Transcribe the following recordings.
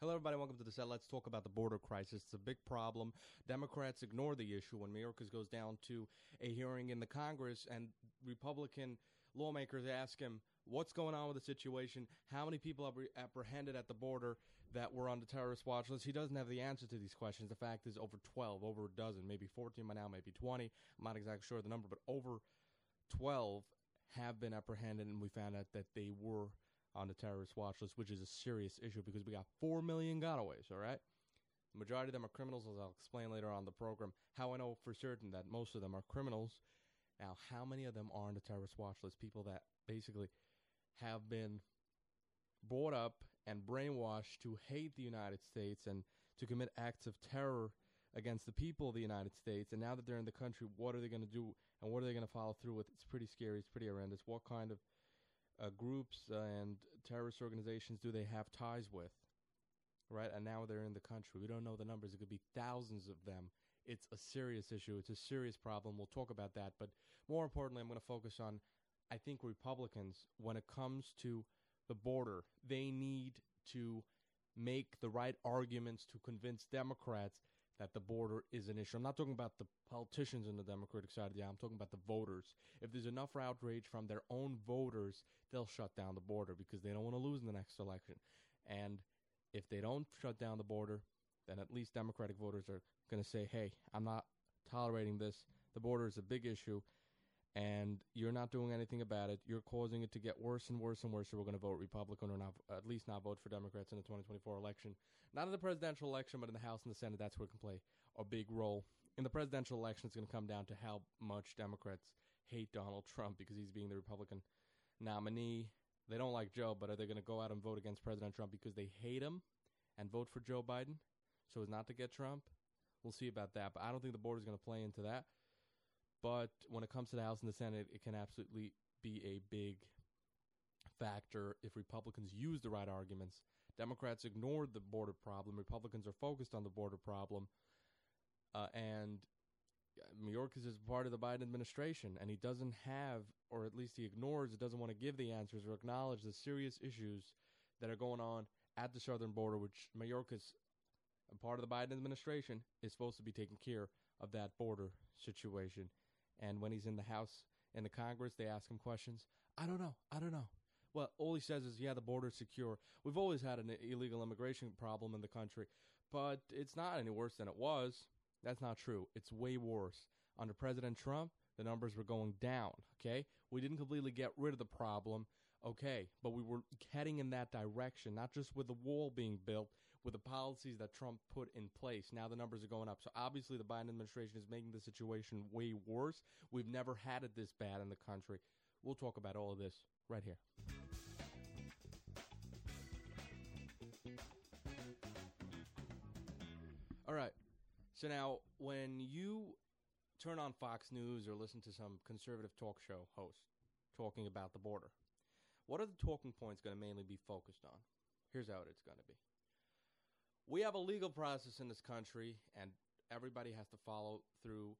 Hello, everybody. Welcome to the set. Let's talk about the border crisis. It's a big problem. Democrats ignore the issue when Mayorkas goes down to a hearing in the Congress, and Republican lawmakers ask him, What's going on with the situation? How many people are apprehended at the border that were on the terrorist watch list? He doesn't have the answer to these questions. The fact is, over 12, over a dozen, maybe 14 by now, maybe 20. I'm not exactly sure of the number, but over 12 have been apprehended, and we found out that they were on the terrorist watch list, which is a serious issue because we got 4 million gotaways, all right? The majority of them are criminals, as I'll explain later on the program. How I know for certain that most of them are criminals. Now, how many of them are on the terrorist watch list? People that basically have been brought up and brainwashed to hate the United States and to commit acts of terror against the people of the United States. And now that they're in the country, what are they going to do and what are they going to follow through with? It's pretty scary. It's pretty horrendous. What kind of uh, groups and terrorist organizations do they have ties with? Right? And now they're in the country. We don't know the numbers. It could be thousands of them. It's a serious issue. It's a serious problem. We'll talk about that. But more importantly, I'm going to focus on, I think, Republicans, when it comes to the border, they need to make the right arguments to convince Democrats that the border is an issue. I'm not talking about the politicians in the Democratic side of the aisle. I'm talking about the voters. If there's enough outrage from their own voters, they'll shut down the border because they don't want to lose in the next election. And if they don't shut down the border, then at least Democratic voters are going to say, hey, I'm not tolerating this. The border is a big issue, and you're not doing anything about it. You're causing it to get worse and worse and worse. So we're going to vote Republican or not, at least not vote for Democrats in the 2024 election. Not in the presidential election, but in the House and the Senate. That's where it can play a big role. In the presidential election, it's going to come down to how much Democrats hate Donald Trump because he's being the Republican nominee. They don't like Joe, but are they going to go out and vote against President Trump because they hate him and vote for Joe Biden so as not to get Trump? We'll see about that. But I don't think the border is going to play into that. But when it comes to the House and the Senate, it can absolutely be a big factor if Republicans use the right arguments. Democrats ignored the border problem. Republicans are focused on the border problem. Uh, and Mayorkas is part of the Biden administration, and he doesn't have, or at least he ignores, doesn't want to give the answers or acknowledge the serious issues that are going on at the southern border, which Mayorkas, a part of the Biden administration, is supposed to be taking care of that border situation. And when he's in the House and the Congress, they ask him questions. I don't know. I don't know. Well, all he says is, yeah, the border's secure. We've always had an illegal immigration problem in the country, but it's not any worse than it was. That's not true. It's way worse. Under President Trump, the numbers were going down, okay? We didn't completely get rid of the problem, okay, but we were heading in that direction, not just with the wall being built, with the policies that Trump put in place. Now the numbers are going up. So obviously the Biden administration is making the situation way worse. We've never had it this bad in the country. We'll talk about all of this right here. All right. So now, when you turn on Fox News or listen to some conservative talk show host talking about the border, what are the talking points going to mainly be focused on? Here's how it's going to be. We have a legal process in this country, and everybody has to follow through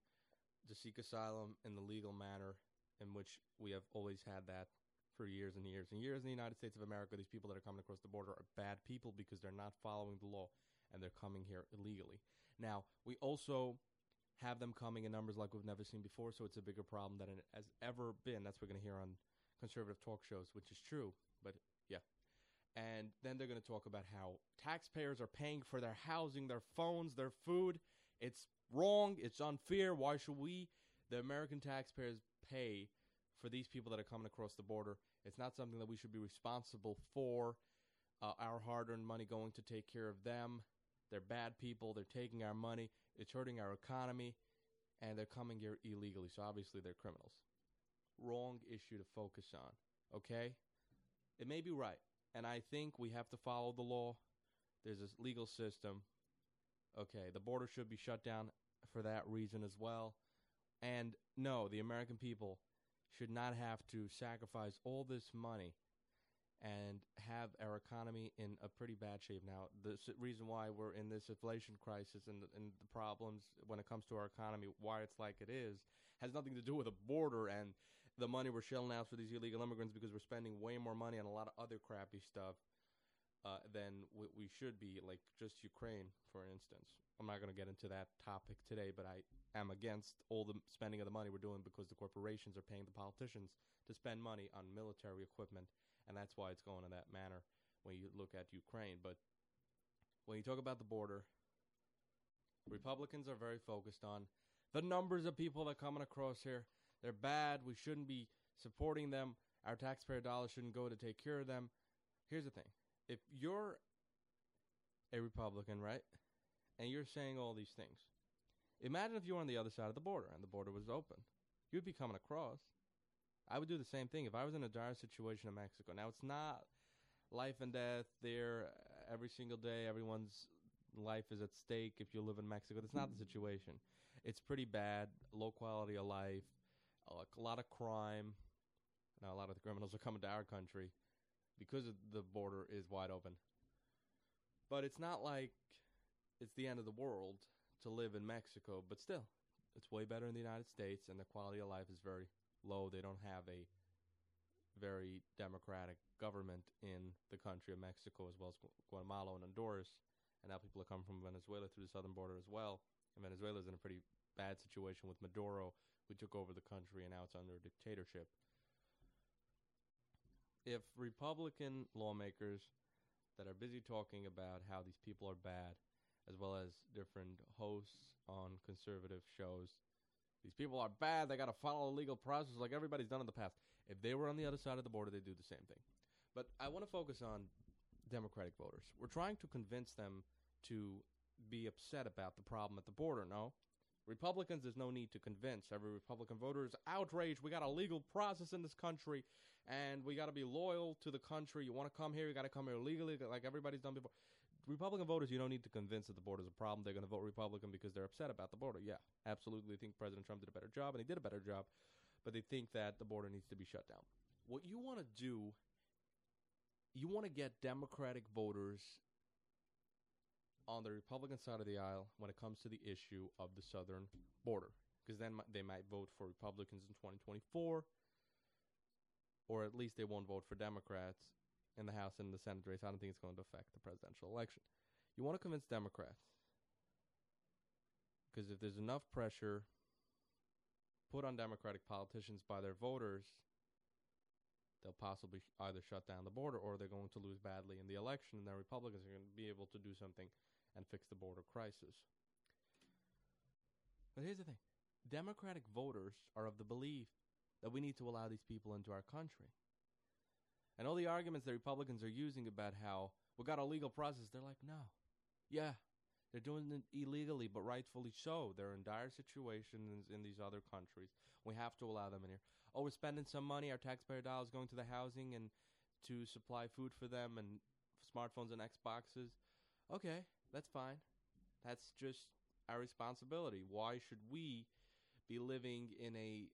to seek asylum in the legal manner in which we have always had that for years and years and years in the United States of America. These people that are coming across the border are bad people because they're not following the law and they're coming here illegally. Now, we also have them coming in numbers like we've never seen before, so it's a bigger problem than it has ever been. That's what we're going to hear on conservative talk shows, which is true, but yeah. And then they're going to talk about how taxpayers are paying for their housing, their phones, their food. It's wrong. It's unfair. Why should we, the American taxpayers, pay for these people that are coming across the border? It's not something that we should be responsible for. Uh, our hard earned money going to take care of them. They're bad people. They're taking our money. It's hurting our economy. And they're coming here illegally. So obviously they're criminals. Wrong issue to focus on. Okay? It may be right. And I think we have to follow the law. There's a legal system. Okay, the border should be shut down for that reason as well. And no, the American people should not have to sacrifice all this money and have our economy in a pretty bad shape now. The reason why we're in this inflation crisis and the, and the problems when it comes to our economy, why it's like it is, has nothing to do with the border and the money we're shelling out for these illegal immigrants because we're spending way more money on a lot of other crappy stuff. uh, than we, we should be. Like just Ukraine, for instance. I'm not going to get into that topic today, but I am against all the spending of the money we're doing because the corporations are paying the politicians to spend money on military equipment, and that's why it's going in that manner when you look at Ukraine. But when you talk about the border, Republicans are very focused on the numbers of people that are coming across here. They're bad. We shouldn't be supporting them. Our taxpayer dollars shouldn't go to take care of them. Here's the thing if you're a Republican, right, and you're saying all these things, imagine if you were on the other side of the border and the border was open. You'd be coming across. I would do the same thing if I was in a dire situation in Mexico. Now, it's not life and death there every single day. Everyone's life is at stake if you live in Mexico. That's not the situation. It's pretty bad, low quality of life, Uh, a lot of crime. Now, a lot of the criminals are coming to our country because the border is wide open. But it's not like it's the end of the world to live in Mexico, but still, it's way better in the United States, and the quality of life is very low. They don't have a very democratic government in the country of Mexico, as well as Guatemala and Honduras. And now people are coming from Venezuela through the southern border as well. And Venezuela is in a pretty bad situation with Maduro, who took over the country, and now it's under a dictatorship. If Republican lawmakers that are busy talking about how these people are bad, as well as different hosts on conservative shows, these people are bad. They got to follow the legal process like everybody's done in the past. If they were on the other side of the border, they'd do the same thing. But I want to focus on Democratic voters. We're trying to convince them to be upset about the problem at the border. No, Republicans, there's no need to convince. Every Republican voter is outraged. We got a legal process in this country, and we got to be loyal to the country. You want to come here, you got to come here legally, like everybody's done before. Republican voters, you don't need to convince that the border is a problem. They're going to vote Republican because they're upset about the border. Yeah, absolutely. Think President Trump did a better job, and he did a better job, but they think that the border needs to be shut down. What you want to do, you want to get Democratic voters on the Republican side of the aisle when it comes to the issue of the southern border, because then they might vote for Republicans in 2024, or at least they won't vote for Democrats in the House and the Senate race. I don't think it's going to affect the presidential election. You want to convince Democrats, because if there's enough pressure put on Democratic politicians by their voters, they'll possibly either shut down the border or they're going to lose badly in the election, and then Republicans are going to be able to do something and fix the border crisis. But here's the thing Democratic voters are of the belief that we need to allow these people into our country. And all the arguments that Republicans are using about how we got a legal process, they're like, no. Yeah, they're doing it illegally, but rightfully so. They're in dire situations in these other countries. We have to allow them in here. Oh, we're spending some money, our taxpayer dollars going to the housing and to supply food for them and smartphones and Xboxes. Okay, that's fine. That's just our responsibility. Why should we be living in a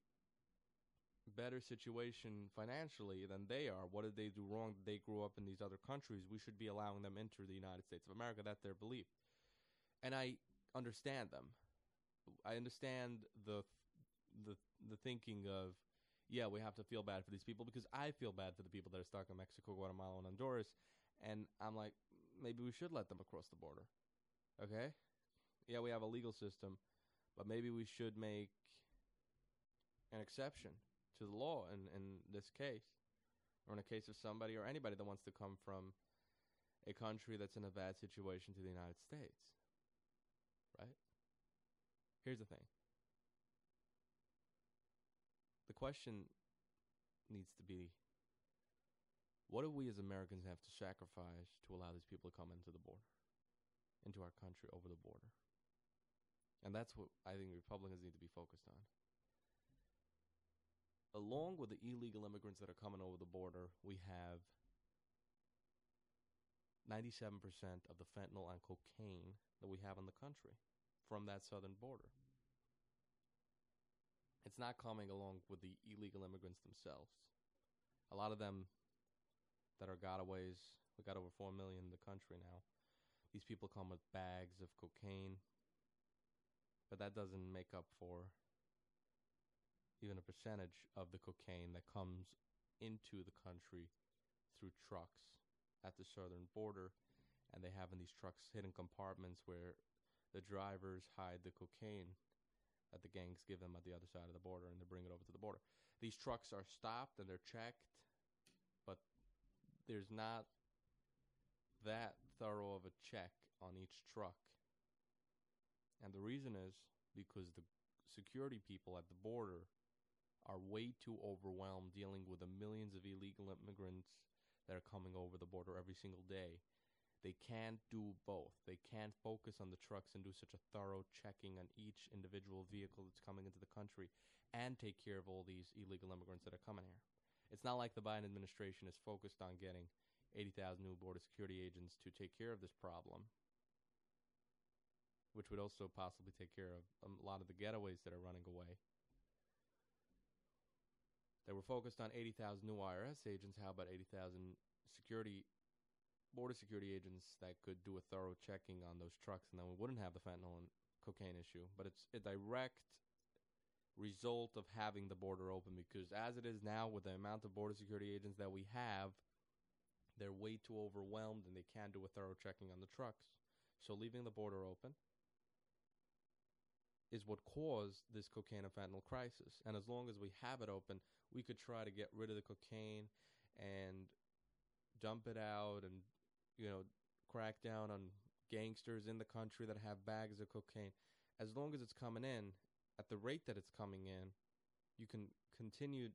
better situation financially than they are? What did they do wrong? They grew up in these other countries. We should be allowing them into the United States of America. That's their belief. And I understand them. I understand the the the thinking of yeah, we have to feel bad for these people because I feel bad for the people that are stuck in Mexico, Guatemala, and Honduras. And I'm like, maybe we should let them across the border. Okay? Yeah, we have a legal system, but maybe we should make an exception to the law in, in this case, or in a case of somebody or anybody that wants to come from a country that's in a bad situation to the United States. Right? Here's the thing question needs to be what do we as Americans have to sacrifice to allow these people to come into the border, into our country over the border? And that's what I think Republicans need to be focused on. Along with the illegal immigrants that are coming over the border, we have 97% of the fentanyl and cocaine that we have in the country from that southern border. It's not coming along with the illegal immigrants themselves. A lot of them that are gotaways. We got over 4 million in the country now. These people come with bags of cocaine, but that doesn't make up for even a percentage of the cocaine that comes into the country through trucks at the southern border, and they have in these trucks hidden compartments where the drivers hide the cocaine that the gangs give them at the other side of the border, and they bring it over to the border. These trucks are stopped and they're checked, but there's not that thorough of a check on each truck. And the reason is because the security people at the border are way too overwhelmed dealing with the millions of illegal immigrants that are coming over the border every single day. They can't do both. They can't focus on the trucks and do such a thorough checking on each individual vehicle that's coming into the country and take care of all these illegal immigrants that are coming here. It's not like the Biden administration is focused on getting 80,000 new border security agents to take care of this problem, which would also possibly take care of a lot of the getaways that are running away. They were focused on 80,000 new IRS agents. How about 80,000 security border security agents that could do a thorough checking on those trucks, and then we wouldn't have the fentanyl and cocaine issue. But it's a direct result of having the border open because as it is now with the amount of border security agents that we have they're way too overwhelmed and they can't do a thorough checking on the trucks so leaving the border open is what caused this cocaine and fentanyl crisis and as long as we have it open we could try to get rid of the cocaine and dump it out and you know crack down on gangsters in the country that have bags of cocaine as long as it's coming in at the rate that it's coming in, you can continue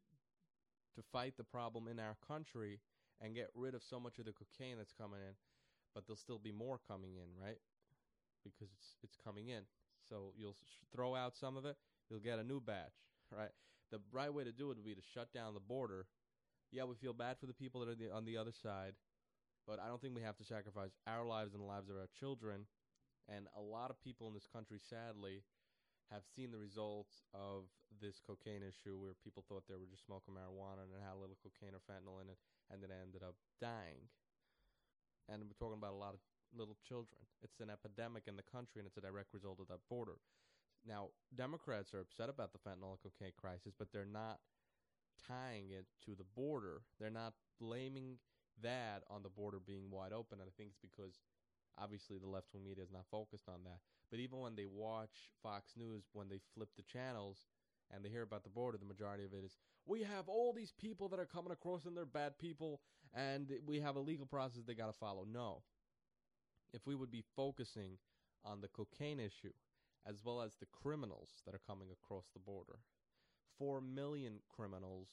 to fight the problem in our country and get rid of so much of the cocaine that's coming in, but there'll still be more coming in, right? Because it's it's coming in. So you'll sh- throw out some of it, you'll get a new batch, right? The right way to do it would be to shut down the border. Yeah, we feel bad for the people that are the, on the other side, but I don't think we have to sacrifice our lives and the lives of our children. And a lot of people in this country, sadly, have seen the results of this cocaine issue where people thought they were just smoking marijuana and it had a little cocaine or fentanyl in it and then ended up dying. And we're talking about a lot of little children. It's an epidemic in the country and it's a direct result of that border. Now, Democrats are upset about the fentanyl and cocaine crisis, but they're not tying it to the border. They're not blaming that on the border being wide open. And I think it's because obviously the left wing media is not focused on that. But even when they watch Fox News, when they flip the channels and they hear about the border, the majority of it is we have all these people that are coming across and they're bad people, and we have a legal process they got to follow. No. If we would be focusing on the cocaine issue as well as the criminals that are coming across the border, 4 million criminals,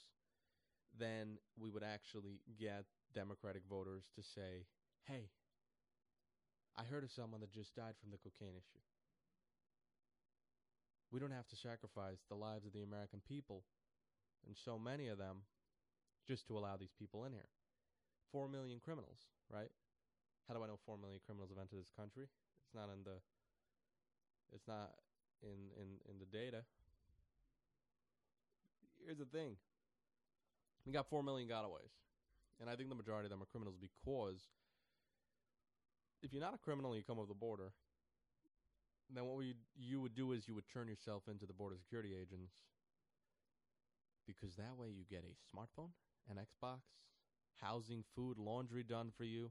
then we would actually get Democratic voters to say, hey, I heard of someone that just died from the cocaine issue. We don't have to sacrifice the lives of the American people, and so many of them, just to allow these people in here. Four million criminals, right? How do I know four million criminals have entered this country? It's not in the. It's not in in in the data. Here's the thing. We got four million gotaways, and I think the majority of them are criminals because if you're not a criminal and you come over the border, then what you you would do is you would turn yourself into the border security agents because that way you get a smartphone, an Xbox, housing, food, laundry done for you,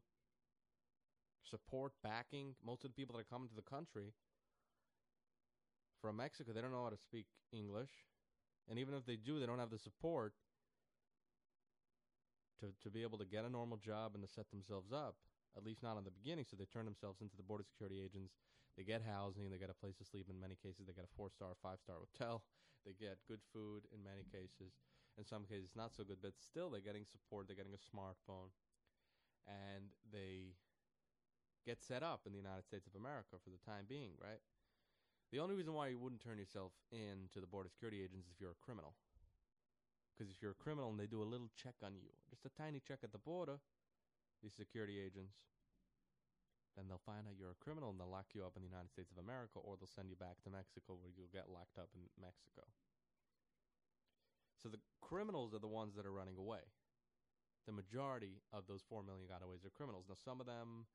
support, backing. Most of the people that are coming to the country from Mexico, they don't know how to speak English, and even if they do, they don't have the support to to be able to get a normal job and to set themselves up at least not in the beginning. So they turn themselves into the border security agents. They get housing. They get a place to sleep. In many cases, they get a four star, five star hotel. They get good food. In many cases, in some cases, not so good, but still, they're getting support. They're getting a smartphone, and they get set up in the United States of America for the time being, right? The only reason why you wouldn't turn yourself in to the border security agents is if you're a criminal. Because if you're a criminal and they do a little check on you, just a tiny check at the border, these security agents, then they'll find out you're a criminal and they'll lock you up in the United States of America or they'll send you back to Mexico where you'll get locked up in Mexico. So the criminals are the ones that are running away. The majority of those 4 million gotaways are criminals. Now, some of them,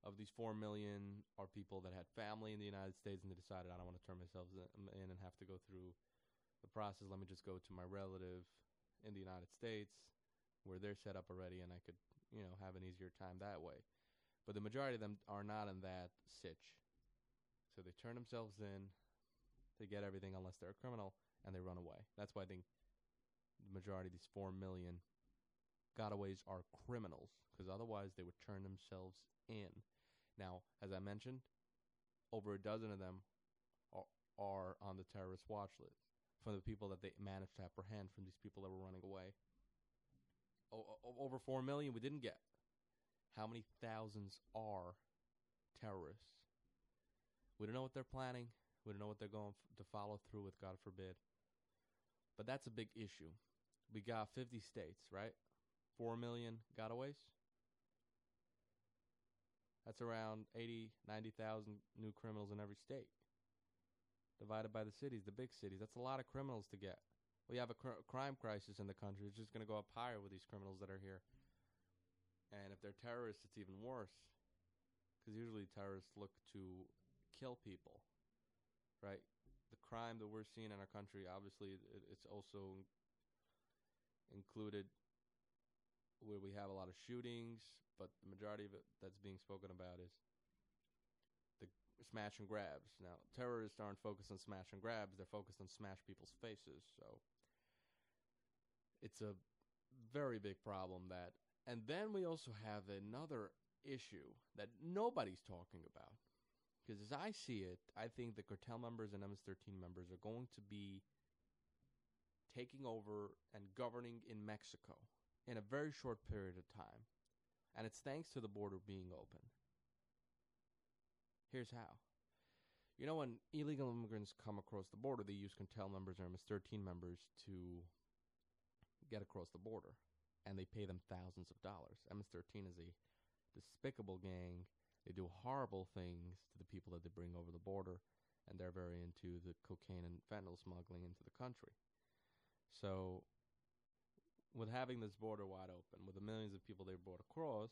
of these 4 million, are people that had family in the United States and they decided, I don't want to turn myself in and have to go through the process. Let me just go to my relative in the United States where they're set up already and I could you know, have an easier time that way. But the majority of them are not in that sitch. So they turn themselves in, they get everything unless they're a criminal, and they run away. That's why I think the majority of these 4 million gotaways are criminals, because otherwise they would turn themselves in. Now, as I mentioned, over a dozen of them are, are on the terrorist watch list from the people that they managed to apprehend from these people that were running away. O- over 4 million we didn't get. How many thousands are terrorists? We don't know what they're planning. We don't know what they're going to follow through with, God forbid. But that's a big issue. We got 50 states, right? 4 million gotaways. That's around 80, 90,000 new criminals in every state. Divided by the cities, the big cities. That's a lot of criminals to get. We have a cr- crime crisis in the country. It's just going to go up higher with these criminals that are here. And if they're terrorists, it's even worse. Because usually terrorists look to kill people, right? The crime that we're seeing in our country, obviously, it, it's also included where we have a lot of shootings, but the majority of it that's being spoken about is smash and grabs. Now, terrorists aren't focused on smash and grabs, they're focused on smash people's faces. So it's a very big problem that and then we also have another issue that nobody's talking about. Because as I see it, I think the cartel members and MS-13 members are going to be taking over and governing in Mexico in a very short period of time. And it's thanks to the border being open. Here's how. You know, when illegal immigrants come across the border, they use cartel members or MS-13 members to get across the border, and they pay them thousands of dollars. MS-13 is a despicable gang. They do horrible things to the people that they bring over the border, and they're very into the cocaine and fentanyl smuggling into the country. So, with having this border wide open, with the millions of people they brought across,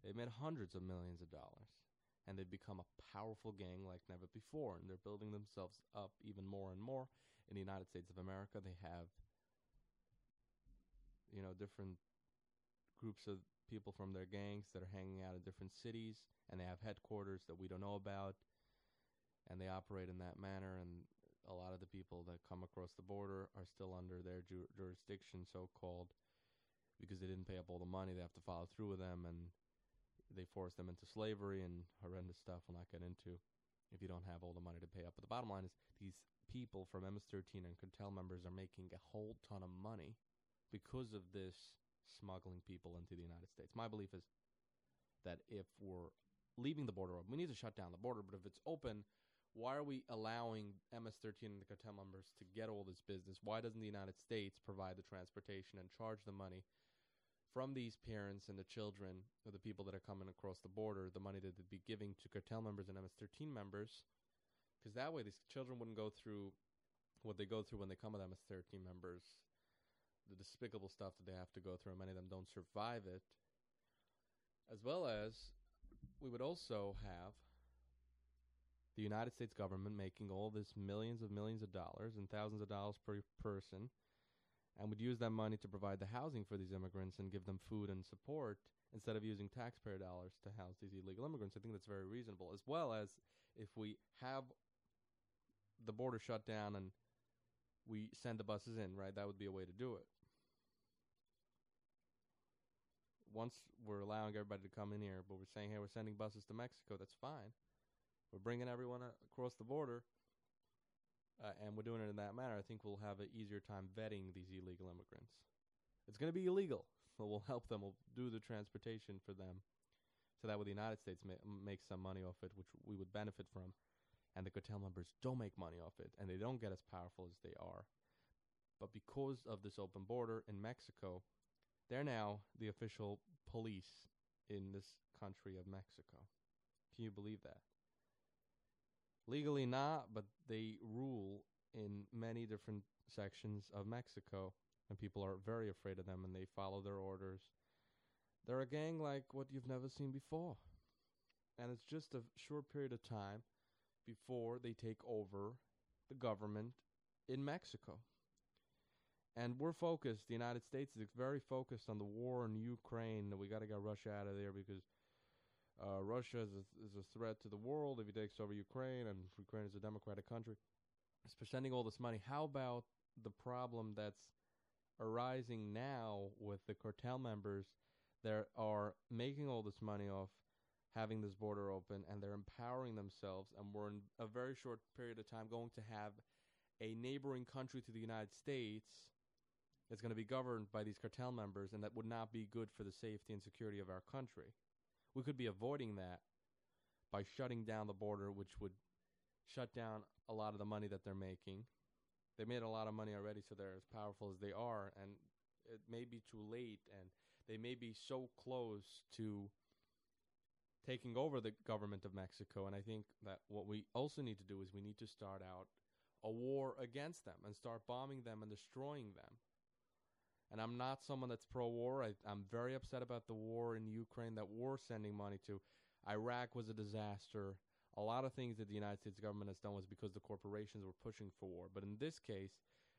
they've made hundreds of millions of dollars. And they've become a powerful gang like never before. And they're building themselves up even more and more. In the United States of America, they have, you know, different groups of people from their gangs that are hanging out in different cities. And they have headquarters that we don't know about. And they operate in that manner. And a lot of the people that come across the border are still under their ju- jurisdiction, so called, because they didn't pay up all the money. They have to follow through with them, and they force them into slavery and horrendous stuff we'll not get into if you don't have all the money to pay up. But the bottom line is these people from MS-13 and cartel members are making a whole ton of money because of this smuggling people into the United States. My belief is that if we're leaving the border open, we need to shut down the border. But if it's open, why are we allowing MS-13 and the cartel members to get all this business? Why doesn't the United States provide the transportation and charge the money from these parents and the children or the people that are coming across the border, the money that they'd be giving to cartel members and MS-13 members? Because that way these children wouldn't go through what they go through when they come with MS-13 members, the despicable stuff that they have to go through, and many of them don't survive it. As well as we would also have the United States government making all this millions of millions of dollars and thousands of dollars per person and would use that money to provide the housing for these immigrants and give them food and support instead of using taxpayer dollars to house these illegal immigrants. I think that's very reasonable. As well as if we have the border shut down and we send the buses in, right? That would be a way to do it. Once we're allowing everybody to come in here, but we're saying, hey, we're sending buses to Mexico, that's fine. We're bringing everyone across the border, uh, and we're doing it in that manner. I think we'll have an easier time vetting these illegal immigrants. It's going to be illegal, but we'll help them. We'll do the transportation for them, so that way the United States ma- makes some money off it, which we would benefit from, and the cartel members don't make money off it, and they don't get as powerful as they are. But because of this open border in Mexico, they're now the official police in this country of Mexico. Can you believe that? Legally not, but they rule in many different sections of Mexico, and people are very afraid of them and they follow their orders. They're a gang like what you've never seen before. And it's just a short period of time before they take over the government in Mexico. and we're focused. The United States is very focused on the war in Ukraine. We got to get Russia out of there because uh, Russia is a, is a threat to the world if he takes over Ukraine, and Ukraine is a democratic country. Spending all this money. How about the problem that's arising now with the cartel members that are making all this money off having this border open and they're empowering themselves and we're in a very short period of time going to have a neighboring country to the United States that's going to be governed by these cartel members and that would not be good for the safety and security of our country. We could be avoiding that by shutting down the border which would shut down a lot of the money that they're making. They made a lot of money already so they're as powerful as they are and it may be too late and they may be so close to taking over the government of Mexico. And I think that what we also need to do is we need to start out a war against them and start bombing them and destroying them. And I'm not someone that's pro war. I'm very upset about the war in Ukraine that we're sending money to. Iraq was a disaster. A lot of things that the United States government has done was because the corporations were pushing for war. But in this case,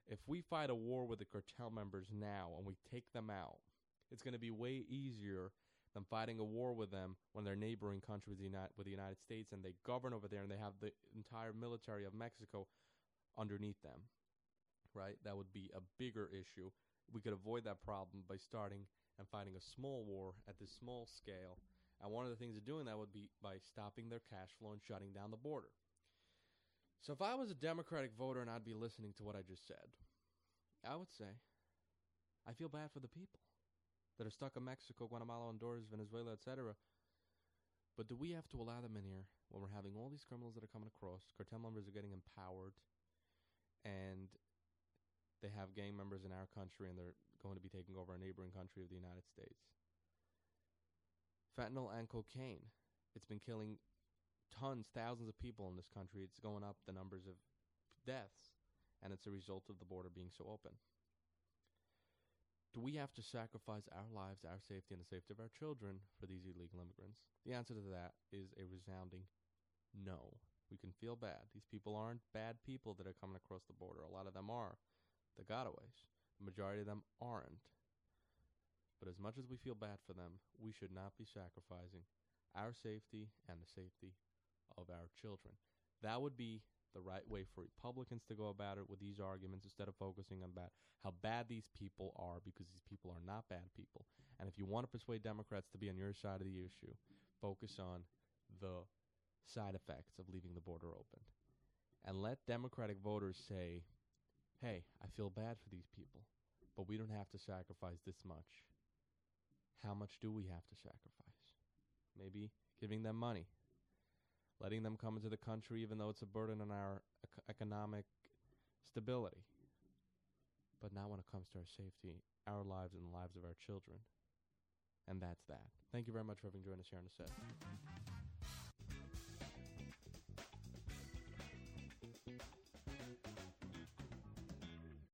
if we fight a war with the cartel members now and we take them out, it's going to be way easier than fighting a war with them when they're neighboring countries with the United States and they govern over there and they have the entire military of Mexico underneath them. Right? That would be a bigger issue. We could avoid that problem by starting and fighting a small war at this small scale. And one of the things of doing that would be by stopping their cash flow and shutting down the border. So if I was a Democratic voter and I'd be listening to what I just said, I would say, I feel bad for the people that are stuck in Mexico, Guatemala, Honduras, Venezuela, etc. But do we have to allow them in here when we're having all these criminals that are coming across? Cartel members are getting empowered, and they have gang members in our country, and they're going to be taking over a neighboring country of the United States. Fentanyl and cocaine. It's been killing tons, thousands of people in this country. It's going up the numbers of deaths, and it's a result of the border being so open. Do we have to sacrifice our lives, our safety, and the safety of our children for these illegal immigrants? The answer to that is a resounding no. We can feel bad. These people aren't bad people that are coming across the border. A lot of them are. The gotaways. The majority of them aren't. But as much as we feel bad for them, we should not be sacrificing our safety and the safety of our children. That would be the right way for Republicans to go about it with these arguments instead of focusing on about how bad these people are because these people are not bad people. And if you want to persuade Democrats to be on your side of the issue, focus on the side effects of leaving the border open. And let Democratic voters say, hey, I feel bad for these people, but we don't have to sacrifice this much. How much do we have to sacrifice? Maybe giving them money, letting them come into the country even though it's a burden on our ec- economic stability. But not when it comes to our safety, our lives, and the lives of our children. And that's that. Thank you very much for having joined us here on the set.